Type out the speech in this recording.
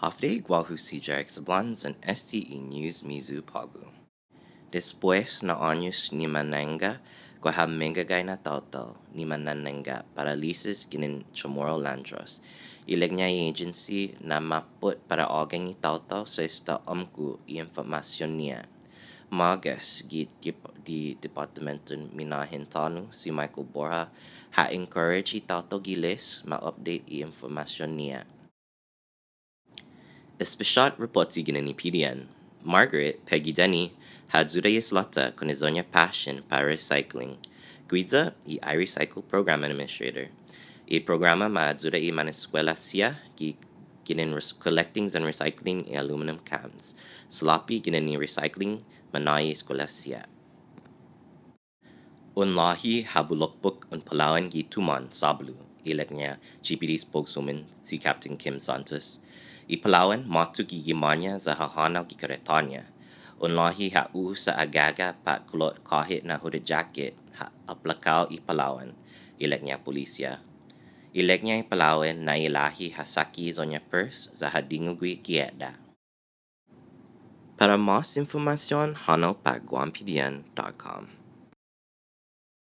Hafde Guahusijar Exablans and STE News Mizu Pagu. Después na años ni mananga guahamenga na tautal ni manananga paralisis ginin chamorro landros. Ilegnya agency na maput para organ ni tautal sa esta amku i informasyon niya. Magas di, di Departamento Minahintanu si Michael Borja ha encourage i tautal gilis ma-update i informasyon niya. Especial reporti ginani PDN. Margaret Peggy Denny had Zudayas con Izonia passion para recycling. Guiza i iRecycle program administrator. I programa ma ajuda i mana escuela sia ki ginin collecting and recycling aluminum cans. Ginin ni recycling manai escuela sia. Unlahi habulokbuk un Palawan gi Tumon Sablu ileknya GPD spokeswoman si Captain Kim Santos. i matu gi gimanya zahahanau ki keretanya. Unlahi ha u agaga pat kulot kahit na hudit jaket ha aplakau i ileknya polisia. Ileknya i na ilahi hasaki zonya pers zahadingu gui kiedda. Para mas informasyon hanau pat